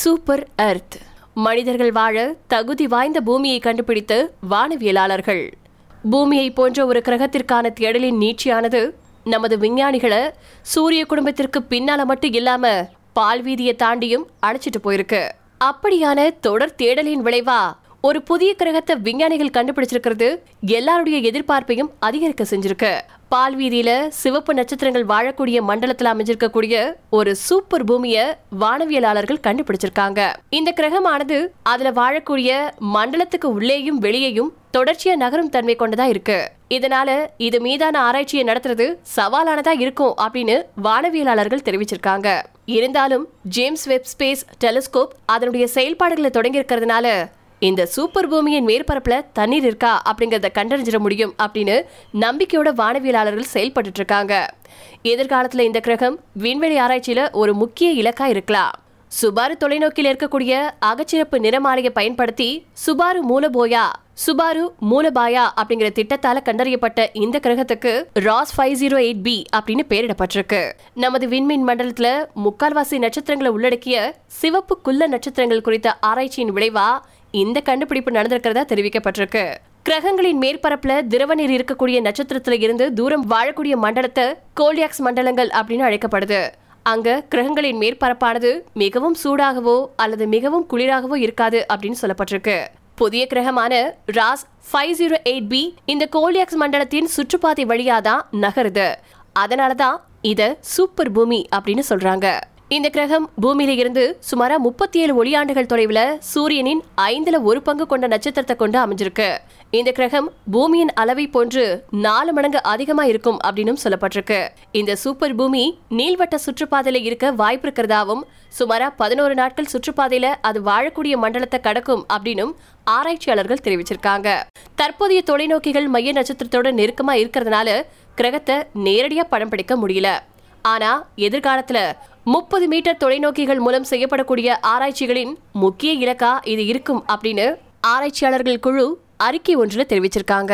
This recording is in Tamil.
சூப்பர் அர்த் மனிதர்கள் வாழ தகுதி வாய்ந்த பூமியை கண்டுபிடித்த வானவியலாளர்கள். பூமியை போன்ற ஒரு கிரகத்திற்கான தேடலின் நீட்சியானது நமது விஞ்ஞானிகளை சூரிய குடும்பத்திற்கு பின்னால மட்டும் இல்லாம பால்வீதியை தாண்டியும் அழைச்சிட்டு போயிருக்கு. அப்படியான தொடர் தேடலின் விளைவா ஒரு புதிய கிரகத்தை விஞ்ஞானிகள் கண்டுபிடிச்சிருக்கிறது. எல்லாருடைய எதிர்பார்ப்பையும் அதிகரிக்க செஞ்சிருக்கு. பால்வீதியில சிவப்பு நட்சத்திரங்கள் வாழக்கூடிய மண்டலத்துல அமைஞ்சிருக்கக்கூடிய ஒரு சூப்பர் பூமிய வானவியலாளர்கள் கண்டுபிடிச்சிருக்காங்க. இந்த கிரகமானது அதுல வாழக்கூடிய மண்டலத்துக்கு உள்ளேயும் வெளியேயும் தொடர்ச்சியா நகரும் தன்மை கொண்டதா இருக்கு. இதனால இது மீதான ஆராய்ச்சியை நடத்துறது சவாலானதா இருக்கும் அப்படின்னு வானவியலாளர்கள் தெரிவிச்சிருக்காங்க. இருந்தாலும் ஜேம்ஸ் வெப் ஸ்பேஸ் டெலிஸ்கோப் அதனுடைய செயல்பாடுகளை தொடங்கி இருக்கிறதுனால இந்த சூப்பர் பூமியின் மேற்பரப்புல தண்ணீர் இருக்கா அப்படிங்கறத கண்டறிஞ்சிட முடியும் அப்படின்னு நம்பிக்கையோட வானவியலாளர்கள் செயல்பட்டு இருக்காங்க எதிர்காலத்துல இந்த கிரகம் விண்வெளி ஆராய்ச்சியில ஒரு முக்கிய இலக்கா இருக்கலாம். சுபாரு தொலைநோக்கில் இருக்கக்கூடிய அகச்சிறப்பு நிறமாலையை பயன்படுத்தி சுபாரு மூலபோயா சுபாரு மூலபாயா அப்படிங்கிற திட்டத்தால கண்டறியப்பட்ட இந்த கிரகத்துக்கு Ross five zero eight B அப்படின்னு பெயரிடப்பட்டிருக்கு. நமது விண்மீன் மண்டலத்துல முக்கால்வாசி நட்சத்திரங்களை உள்ளடக்கிய சிவப்பு குள்ள நட்சத்திரங்கள் குறித்த ஆராய்ச்சியின் விளைவா இந்த கண்டுபிடிப்பு நடந்திருக்கிறதா தெரிவிக்கப்பட்டிருக்கு. கிரகங்களின் மேற்பரப்புல திரவ நீர் இருக்கக்கூடிய நட்சத்திரத்துல இருந்து தூரம் வாழக்கூடிய மண்டலத்தை கோல்டியாக்ஸ் மண்டலங்கள் அப்படின்னு அழைக்கப்படுது. அங்க கிரகங்களின் மேற்பரப்பானது மிகவும் சூடாகவோ அல்லது மிகவும் குளிராகவோ இருக்காது அப்படின்னு சொல்லப்பட்டிருக்கு. புதிய கிரகமான Ross five zero eight B இந்த கோல்டியாக்ஸ் மண்டலத்தின் சுற்றுப்பாதை வழியாதான் நகருது. அதனாலதான் இத சூப்பர் பூமி அப்படின்னு சொல்றாங்க. இந்த கிரகம் பூமியில இருந்து சுமாரா முப்பத்தி ஏழு ஒளியாண்டுகள் தொலைவுல சூரியனின் ஐந்துல ஒரு பங்கு கொண்ட நட்சத்திரத்தை கொண்டு அமைஞ்சிருக்கு. இந்த கிரகம் பூமியின் அளவை போன்று நாலு மடங்கு அதிகமா இருக்கும் அப்படின்னு சொல்லப்பட்டிருக்கு. இந்த சூப்பர் பூமி நீள்வட்ட சுற்றுப்பாதையில இருக்க வாய்ப்பு இருக்கிறதாவும் சுமாரா பதினோரு நாட்கள் சுற்றுப்பாதையில அது வாழக்கூடிய மண்டலத்தை கடக்கும் அப்படின்னும் ஆராய்ச்சியாளர்கள் தெரிவிச்சிருக்காங்க. தற்போதைய தொலைநோக்கிகள் மைய நட்சத்திரத்தோட நெருக்கமா இருக்கிறதுனால கிரகத்தை நேரடியா படம் பிடிக்க முடியல. ஆனா எதிர்காலத்துல முப்பது மீட்டர் தொலைநோக்கிகள் மூலம் செய்யப்படக்கூடிய ஆராய்ச்சிகளின் முக்கிய இலக்கா இது இருக்கும் அப்படின்னு ஆராய்ச்சியாளர்கள் குழு அறிக்கை ஒன்றில் தெரிவிச்சிருக்காங்க.